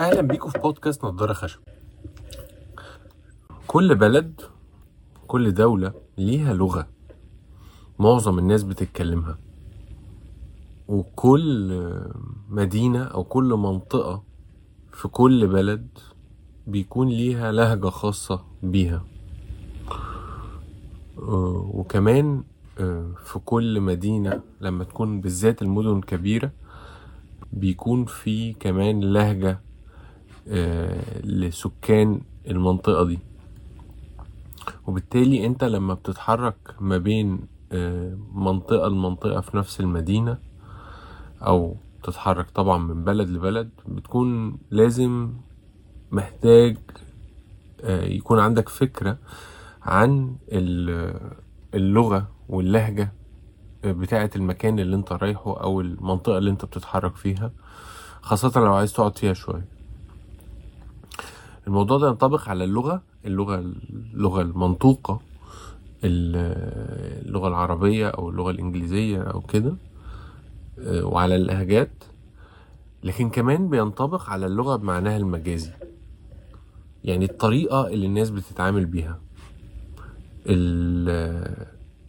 أهلا بيكم في بودكاست نضارة خشب. كل بلد كل دولة ليها لغة. معظم الناس بتتكلمها. وكل مدينة أو كل منطقة في كل بلد بيكون ليها لهجة خاصة بيها. آه، وكمان آه، في كل مدينة لما تكون بالذات المدن كبيرة بيكون في كمان لهجة لسكان المنطقة دي. وبالتالي انت لما بتتحرك ما بين آه، منطقة لمنطقة في نفس المدينة أو تتحرك طبعا من بلد لبلد بتكون لازم محتاج آه، يكون عندك فكرة عن اللغة واللهجة بتاعة المكان اللي انت رايحه أو المنطقة اللي انت بتتحرك فيها خاصة لو عايز تقعد فيها شوية. الموضوع ده ينطبق على اللغة اللغة اللغة المنطوقة اللغة العربية أو اللغة الإنجليزية أو كده آه، وعلى اللهجات. لكن كمان بينطبق على اللغة بمعناها المجازي. يعني الطريقة اللي الناس بتتعامل بيها.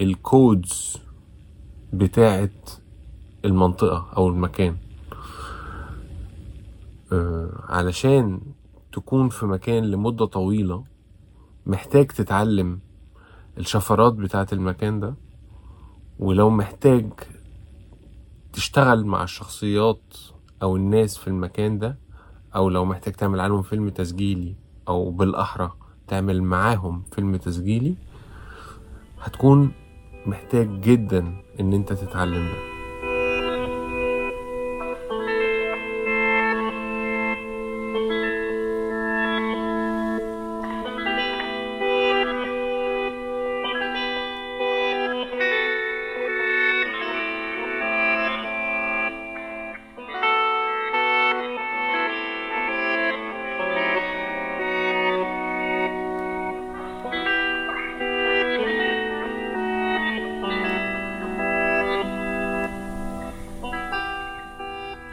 الكودز بتاعت المنطقة أو المكان. آه، علشان تكون في مكان لمدة طويلة محتاج تتعلم الشفرات بتاعة المكان ده ولو محتاج تشتغل مع الشخصيات أو الناس في المكان ده أو لو محتاج تعمل عنهم فيلم تسجيلي أو بالأحرى تعمل معاهم فيلم تسجيلي هتكون محتاج جدا إن أنت تتعلم ده.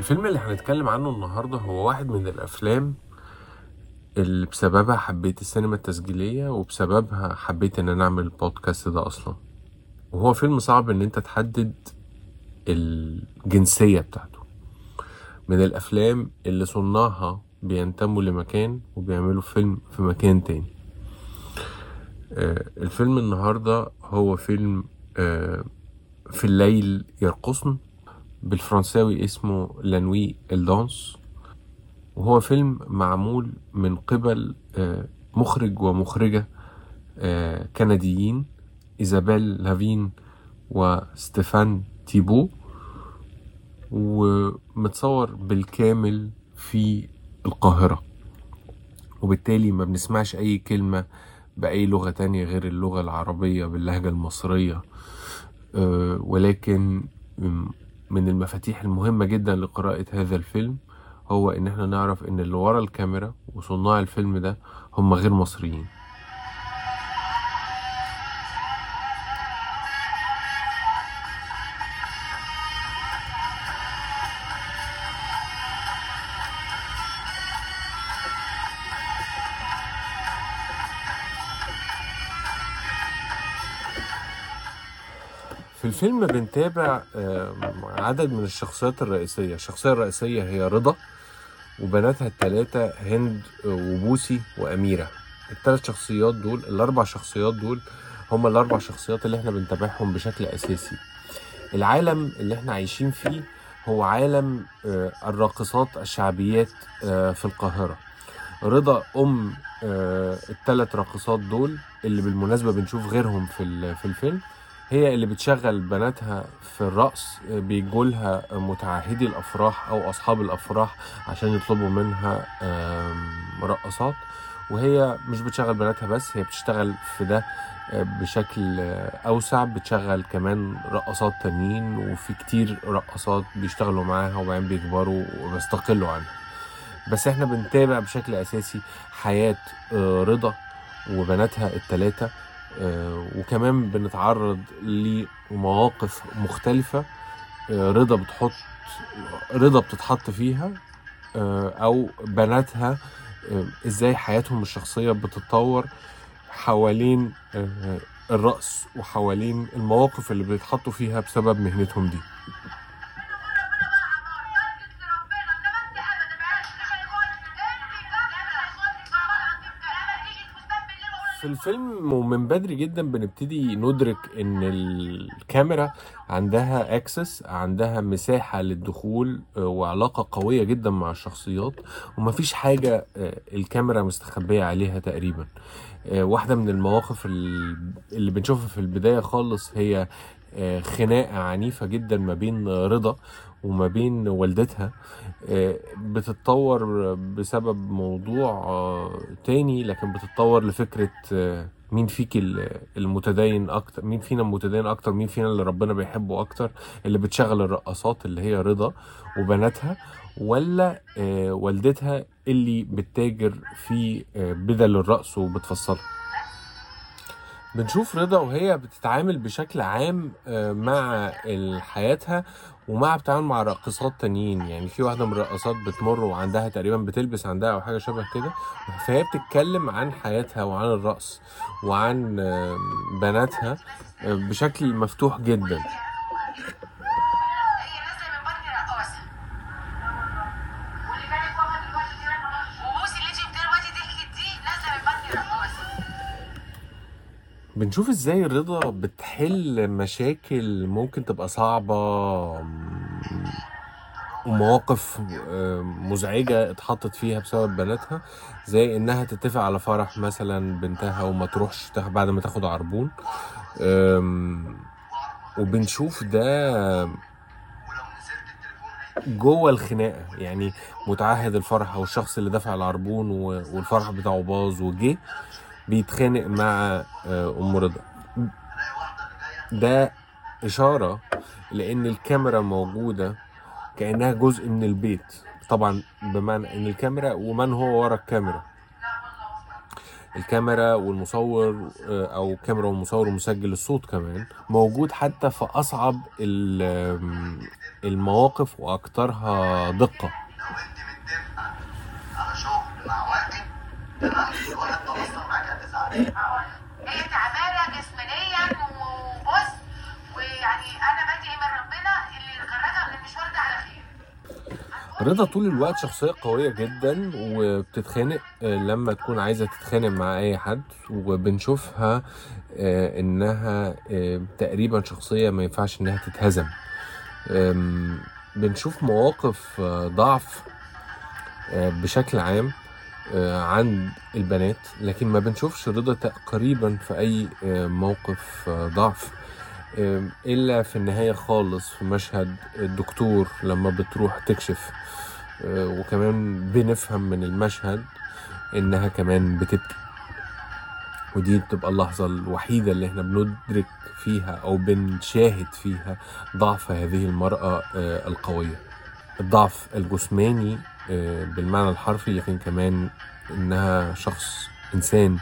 الفيلم اللي هنتكلم عنه النهاردة هو واحد من الأفلام اللي بسببها حبيت السينما التسجيلية وبسببها حبيت إن أنا أعمل البودكاست ده أصلا. وهو فيلم صعب إن أنت تحدد الجنسية بتاعته. من الأفلام اللي صناعها بينتموا لمكان وبيعملوا فيلم في مكان تاني. آه الفيلم النهاردة هو فيلم آه في الليل يرقصن. بالفرنساوي اسمه لانوي الدانس وهو فيلم معمول من قبل آه، مخرج ومخرجة آه، كنديين إيزابيل لافين وستيفان تيبو. ومتصور بالكامل في القاهرة. وبالتالي ما بنسمعش أي كلمة بأي لغة تانية غير اللغة العربية باللهجة المصرية. آه، ولكن من المفاتيح المهمة جدا لقراءة هذا الفيلم هو إن إحنا نعرف إن اللي ورا الكاميرا وصناع الفيلم ده هم غير مصريين. الفيلم بنتابع عدد من الشخصيات الرئيسية. الشخصية الرئيسية هي رضا وبناتها التلاتة هند وبوسي وأميرة. الثلاث شخصيات دول الأربع شخصيات دول هم الأربع شخصيات اللي إحنا بنتابعهم بشكل أساسي. العالم اللي إحنا عايشين فيه هو عالم آه، الراقصات الشعبيات آه، في القاهرة. رضا أم آه، الثلاث راقصات دول اللي بالمناسبة بنشوف غيرهم في الفيلم هي اللي بتشغل بناتها في الرقص بيجولها متعهدي الأفراح أو أصحاب الأفراح عشان يطلبوا منها رقصات. وهي مش بتشغل بناتها بس هي بتشتغل في ده آه، بشكل أوسع. بتشغل كمان رقصات تانيين وفي كتير رقصات بيشتغلوا معاها وبعدين بيكبروا وبيستقلوا عنها. بس إحنا بنتابع بشكل أساسي حياة آه، رضا وبناتها التلاتة. آه، وكمان بنتعرض لمواقف مختلفة آه، رضا بتحط رضا بتتحط فيها آه، أو بناتها آه، إزاي حياتهم الشخصية بتتطور حوالين آه، الرقص وحوالين المواقف اللي بيتحطوا فيها بسبب مهنتهم دي. في الفيلم ومن بدري جدا بنبتدي ندرك إن الكاميرا عندها اكسس عندها مساحة للدخول آه، وعلاقة قوية جدا مع الشخصيات ومفيش حاجة آه، الكاميرا مستخبية عليها تقريبا. آه، واحدة من المواقف ال- اللي بنشوفها في البداية خالص هي آه، خناقة عنيفة جدا ما بين رضا وما بين والدتها آه، بتتطور بسبب موضوع آه، تاني لكن بتتطور لفكرة آه، مين فيك ال- المتدين أكتر مين فينا المتدين أكتر مين فينا اللي ربنا بيحبه أكتر اللي بتشغل الرقصات اللي هي رضا وبناتها ولا والدتها اللي بتتاجر في بدل الرقص وبتفصلها؟ بنشوف رضا وهي بتتعامل بشكل عام آه، مع حياتها ومع بتعامل مع راقصات تانيين. يعني في واحدة من الرقصات بتمر وعندها تقريبا بتلبس عندها أو حاجة شبه كده فهي بتتكلم عن حياتها وعن الرقص وعن بناتها آه، بشكل مفتوح جدا. بنشوف إزاي الرضا بتحل مشاكل ممكن تبقى صعبة ومواقف آه، مزعجة اتحطت فيها بسبب بناتها زي انها تتفق على فرح مثلا بنتها وما تروحش بعد ما تاخد عربون. وبنشوف ده جوه الخناقة يعني متعهد الفرح أو الشخص اللي دفع العربون والفرح بتاعه باظ وجه. بيتخانق مع آه، أم رضا. ده إشارة لأن الكاميرا موجودة كأنها جزء من البيت. طبعا بمعنى إن الكاميرا ومن هو ورا الكاميرا. الكاميرا والمصور آه، أو كاميرا والمصور ومسجل الصوت كمان موجود حتى في أصعب المواقف واكثرها دقة. هي تعبانة جسمانيا وبص ويعني أنا بدعي من ربنا اللي خرجها من المشوار ده على خير. رضا طول الوقت شخصية قوية جدا وبتتخانق آه، لما تكون عايزة تتخانق مع أي حد وبنشوفها آه، إنها آه، تقريبا شخصية ما ينفعش إنها تتهزم. بنشوف مواقف ضعف بشكل عام. عند البنات لكن ما بنشوفش رضا تقريبا في أي آه، موقف آه، ضعف. إلا في النهاية خالص في مشهد الدكتور لما بتروح تكشف. آه، وكمان بنفهم من المشهد إنها كمان بتبكي. ودي بتبقى اللحظة الوحيدة اللي إحنا بندرك فيها أو بنشاهد فيها ضعف هذه المرأة آه، القوية. الضعف الجسماني آه، بالمعنى الحرفي لكن كمان إنها شخص إنسان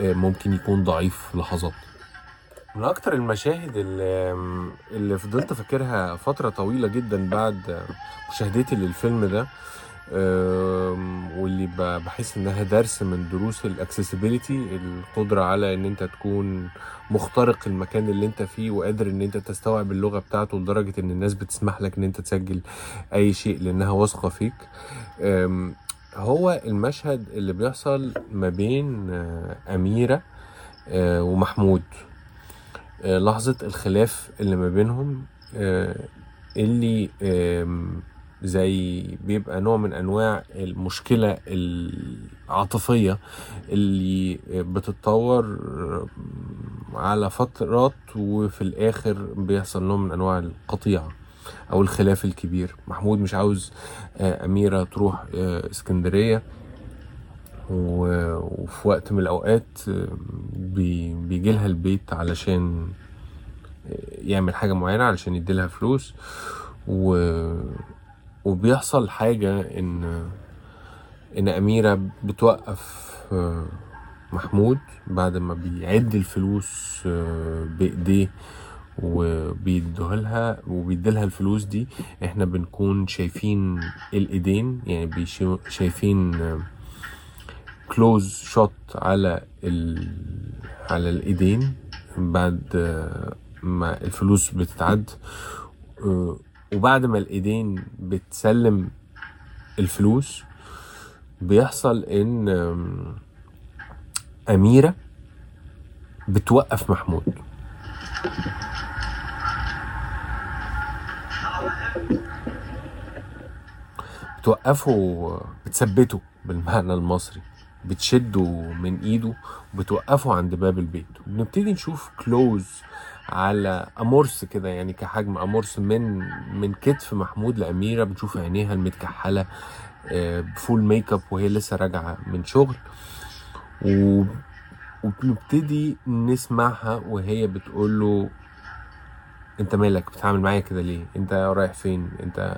آه، ممكن يكون ضعيف في لحظات من أكتر المشاهد اللي, اللي فضلت فاكرها فترة طويلة جدا بعد مشاهدتي للفيلم ده آم، واللي بحس إنها درس من دروس الاكسسبيليتي القدرة على إن أنت تكون مخترق المكان اللي أنت فيه وقادر إن أنت تستوعب اللغة بتاعته لدرجة إن الناس بتسمح لك إن أنت تسجل أي شيء لأنها واثقة فيك. هو المشهد اللي بيحصل ما بين آه، أميرة آه، ومحمود. آه، لحظة الخلاف اللي ما بينهم اللي زي بيبقى نوع من أنواع المشكلة العاطفية اللي بتتطور على فترات وفي الآخر بيحصل نوع من أنواع القطيعة أو الخلاف الكبير. محمود مش عاوز آه، أميرة تروح آه، اسكندرية وفي وقت من الأوقات آه، بي- بيجي لها البيت علشان يعمل حاجة معينة علشان يديلها فلوس و... وبيحصل حاجة إن إن أميرة بتوقف آه، محمود بعد ما بيعد الفلوس آه، بإيديه وبيدوها لها وبيديلها الفلوس دي. إحنا بنكون شايفين الإيدين يعني شايفين كلوز شوت على ال... على الإيدين بعد آه، ما الفلوس بتتعد. آه، وبعد ما الإيدين بتسلم الفلوس بيحصل إن أميرة بتوقف محمود. بتوقفه بتثبته بالمعنى المصري. بتشده من ايده وبتوقفه عند باب البيت. وبنبتدي نشوف كلوز على امورس كده يعني كحجم امورس من من كتف محمود لاميرة. بنشوف عينيها المتكحلة آه، ب full makeup وهي لسه راجعة من شغل. و... وبنبتدي نسمعها وهي بتقول له انت مالك؟ بتعمل معايا كده ليه؟ انت رايح فين؟ انت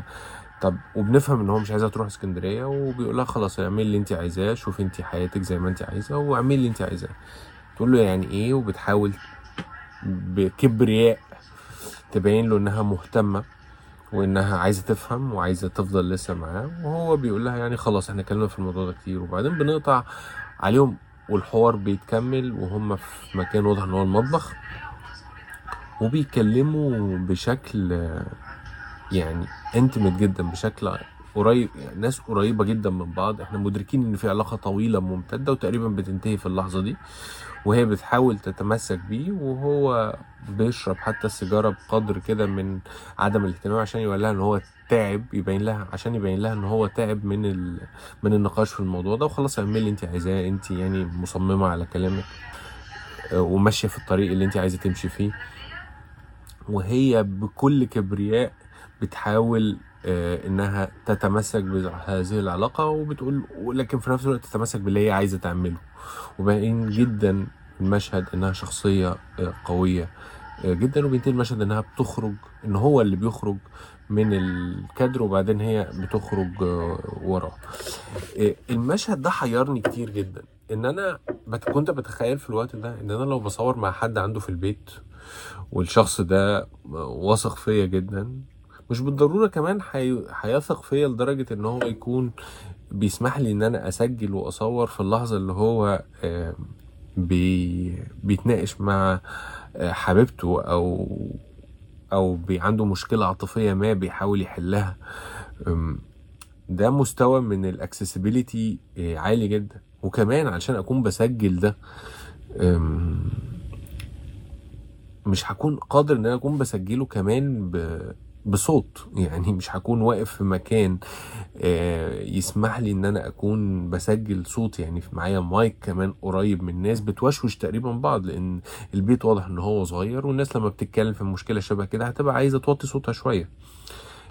طب وبنفهم إن هو مش عايزها تروح اسكندرية وبيقول لها خلاص اعملي اللي انت عايزاه شوفي انت حياتك زي ما انت عايزة واعملي اللي انت عايزاه. تقول له يعني إيه؟ وبتحاول بكبرياء تبين له إنها مهتمة وإنها عايزة تفهم وعايزة تفضل لسه معاه وهو بيقول لها يعني خلاص إحنا اتكلمنا في الموضوع ده كتير. وبعدين بنقطع عليهم والحوار بيتكمل وهم في مكان واضح إن هو المطبخ وبيتكلموا بشكل يعني انتمت جدا بشكل قريب يعني ناس قريبة جدا من بعض. إحنا مدركين إن في علاقة طويلة ممتدة وتقريبا بتنتهي في اللحظة دي وهي بتحاول تتمسك بيه وهو بيشرب حتى السيجارة بقدر كده من عدم الاهتمام عشان يقول لها إن هو تعب يبين لها عشان يبين لها إن هو تعب من ال... من النقاش في الموضوع ده. وخلاص اعملي اللي انت عايزاه. انت يعني مصممة على كلامك وماشية في الطريق اللي انت عايزة تمشي فيه. وهي بكل كبرياء بتحاول آه، إنها تتمسك بهذه العلاقة وبتقول لكن في نفس الوقت تتمسك باللي هي عايزة تعمله. وباين جدا المشهد إنها شخصية آه، قوية آه، جدا. وبينتهي المشهد إنها بتخرج إن هو اللي بيخرج من الكادر وبعدين هي بتخرج وراه. المشهد ده حيرني كتير جدا. إن أنا كنت بتخيل في الوقت ده إن أنا لو بصور مع حد عنده في البيت والشخص ده واثق فيا جدا مش بالضرورة كمان هي- هيثق فيا لدرجة إن هو يكون بيسمح لي إن أنا أسجل وأصور في اللحظة اللي هو آه، بي بيتناقش مع آه، حبيبته أو أو عنده مشكلة عاطفية ما بيحاول يحلها. ده مستوى من ال accessibility عالي جدا. وكمان علشان أكون بسجل ده مش هكون قادر إن أنا أكون بسجله كمان ب... بصوت. يعني مش هكون واقف في مكان آه، يسمح لي إن أنا أكون بسجل صوت. يعني في معايا مايك كمان قريب من الناس بتوشوش تقريبا بعض لأن البيت واضح إن هو صغير والناس لما بتتكلم في مشكلة شبه كده هتبقى عايزة توطي صوتها شوية.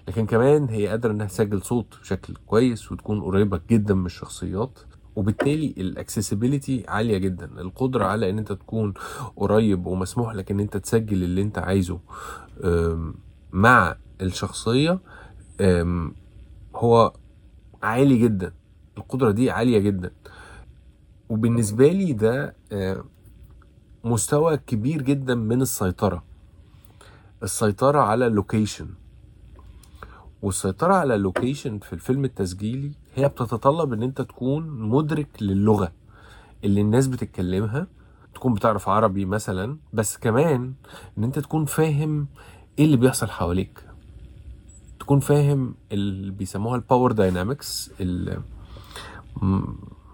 لكن كمان هي قادرة إنها تسجل صوت بشكل كويس وتكون قريبة جدا من الشخصيات وبالتالي ال accessibility عالية جدا. القدرة على إن أنت تكون قريب ومسموح لك إن أنت تسجل اللي أنت عايزه. مع الشخصية هو عالي جدا. القدرة دي عالية جدا. وبالنسبة لي ده أه، مستوى كبير جدا من السيطرة. السيطرة على location والسيطرة على ال location في الفيلم التسجيلي هي بتتطلب إن أنت تكون مدرك للغة اللي الناس بتتكلمها. تكون بتعرف عربي مثلا بس كمان إن أنت تكون فاهم إيه اللي بيحصل حواليك؟ تكون فاهم اللي بيسموها ال power dynamics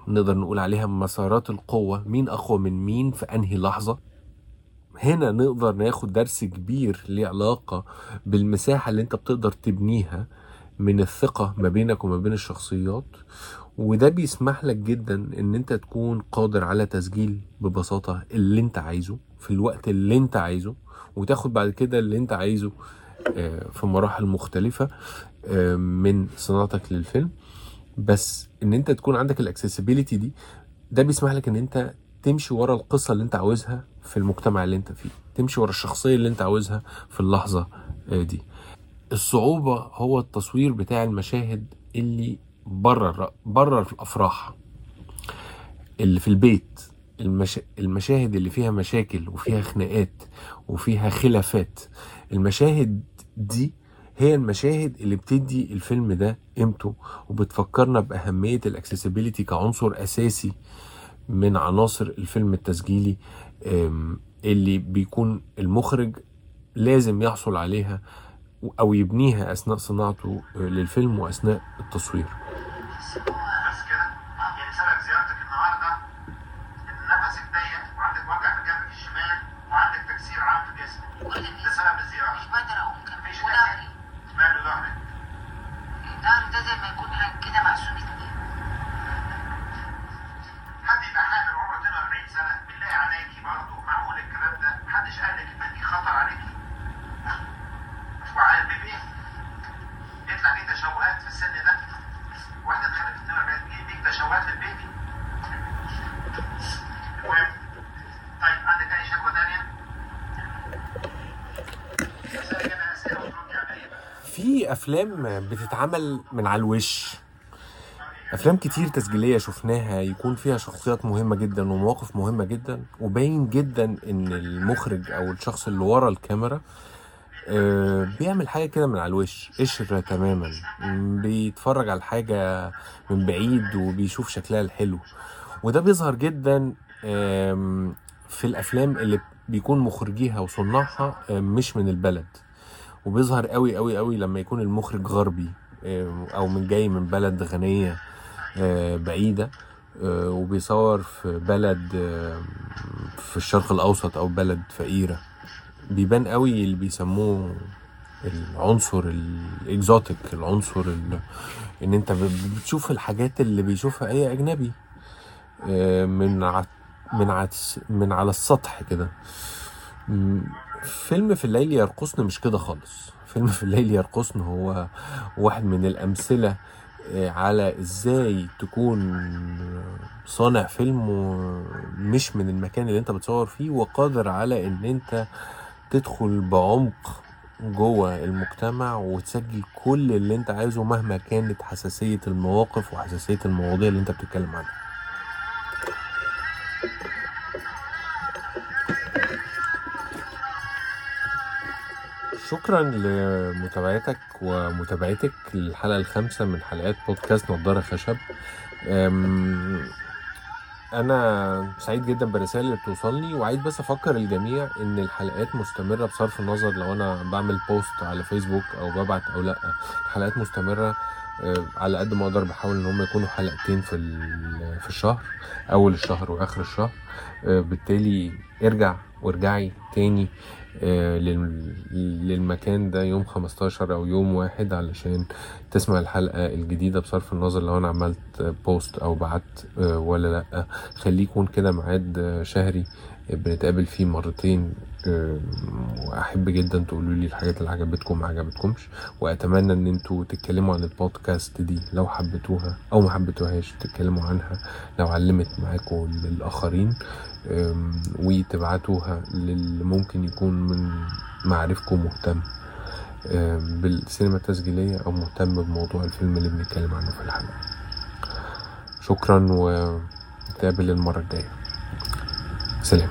نقدر نقول عليها مسارات القوة مين أقوى من مين في أنهي لحظة. هنا نقدر ناخد درس كبير ليه علاقة بالمساحة اللي أنت بتقدر تبنيها من الثقة ما بينك وما بين الشخصيات. وده بيسمح لك جدا إن أنت تكون قادر على تسجيل ببساطة اللي أنت عايزه. في الوقت اللي انت عايزه وتاخد بعد كده اللي انت عايزه آه، في مراحل مختلفة آه، من صناعتك للفيلم. بس إن انت تكون عندك الاكسسبيليتي دي ده بيسمح لك إن انت تمشي ورا القصة اللي انت عاوزها في المجتمع اللي انت فيه. تمشي ورا الشخصية اللي انت عاوزها في اللحظة آه، دي. الصعوبة هو التصوير بتاع المشاهد اللي بره بره الأفراح اللي في البيت. المش... المشاهد اللي فيها مشاكل وفيها خناقات وفيها خلافات المشاهد دي هي المشاهد اللي بتدي الفيلم ده قيمته وبتفكرنا بأهمية الاكسسبيليتي كعنصر أساسي من عناصر الفيلم التسجيلي اللي بيكون المخرج لازم يحصل عليها أو يبنيها أثناء صناعته للفيلم وأثناء التصوير بس هو بس كده يعني سبب زيارتك النهارده ان نفسك ضيق وعندك وجع في جنبك الشمال وعندك تكسير عام في جسمك كل ده الناس سبب الزياره مش بقدر اقوم كمان مفيش وظهري ماله ظهرك ظهري ده زي ما يكون حاجة كده مقسوم اتنين حد يبقى حامل عمره 42 سنه بالله عليكي برضه معقول الكلام ده محدش قال لك ان دي خطر عليكي وعلى البيبي يطلع ليه تشوهات في ده واحدة اتخلفت 42 دي دي تشوهات للبيبي المهم طيب عندك أي شكوى في أفلام بتتعمل من على الوش. أفلام كتير تسجيلية شفناها يكون فيها شخصيات مهمة جدا ومواقف مهمة جدا وباين جدا إن المخرج أو الشخص اللي ورا الكاميرا بيعمل حاجة كده من على الوش قشرة تماما. بيتفرج على الحاجة من بعيد وبيشوف شكلها الحلو. وده بيظهر جدا في الأفلام اللي بيكون مخرجيها وصناعها آم، مش من البلد. وبيظهر قوي قوي قوي لما يكون المخرج غربي آه، أو من جاي من بلد غنية آه، بعيدة. آه، وبيصور في بلد آه، في الشرق الأوسط أو بلد فقيرة. بيبان قوي اللي بيسموه العنصر الاكزوتيك العنصر ال- ان انت بتشوف الحاجات اللي بيشوفها اي اجنبي آه، من ع... من ع... من على السطح كده. فيلم في الليل يرقصن مش كده خالص. فيلم في الليل يرقصن هو واحد من الأمثلة آه، على إزاي تكون صانع فيلم و- مش من المكان اللي انت بتصور فيه وقادر على ان انت تدخل بعمق جوه المجتمع وتسجل كل اللي انت عايزه مهما كانت حساسية المواقف وحساسية المواضيع اللي انت بتتكلم عنها. شكرا لمتابعتك ومتابعتك للحلقة الخامسة من حلقات بودكاست نضارة خشب. أنا سعيد جدا بالرسائل اللي بتوصلني وعايز بس أفكر الجميع إن الحلقات مستمرة بصرف النظر لو أنا بعمل بوست على فيسبوك أو ببعت أو لأ. الحلقات مستمرة أه، على قد ما أقدر بحاول إن هم يكونوا حلقتين في في الشهر أول الشهر وآخر الشهر. أه، بالتالي ارجع وارجعي تاني. آه، للمكان ده يوم 15 أو يوم واحد علشان تسمع الحلقة الجديدة بصرف النظر لو أنا عملت بوست أو بعت آه، ولا لأ. خليه يكون كده ميعاد آه، شهري آه، بنتقابل فيه مرتين آه، وأحب جدا تقولوا لي الحاجات اللي عجبتكم ما عجبتكمش وأتمنى إن أنتوا تتكلموا عن البودكاست دي لو حبيتوها أو ما حبيتوهاش تتكلموا عنها لو علمت معاكم للآخرين. وتبعتوها للي ممكن يكون من معارفكم مهتم. بالسينما التسجيلية أو مهتم بموضوع الفيلم اللي بنتكلم عنه في الحلقة. شكرا ونتقابل المرة الجاية. سلام.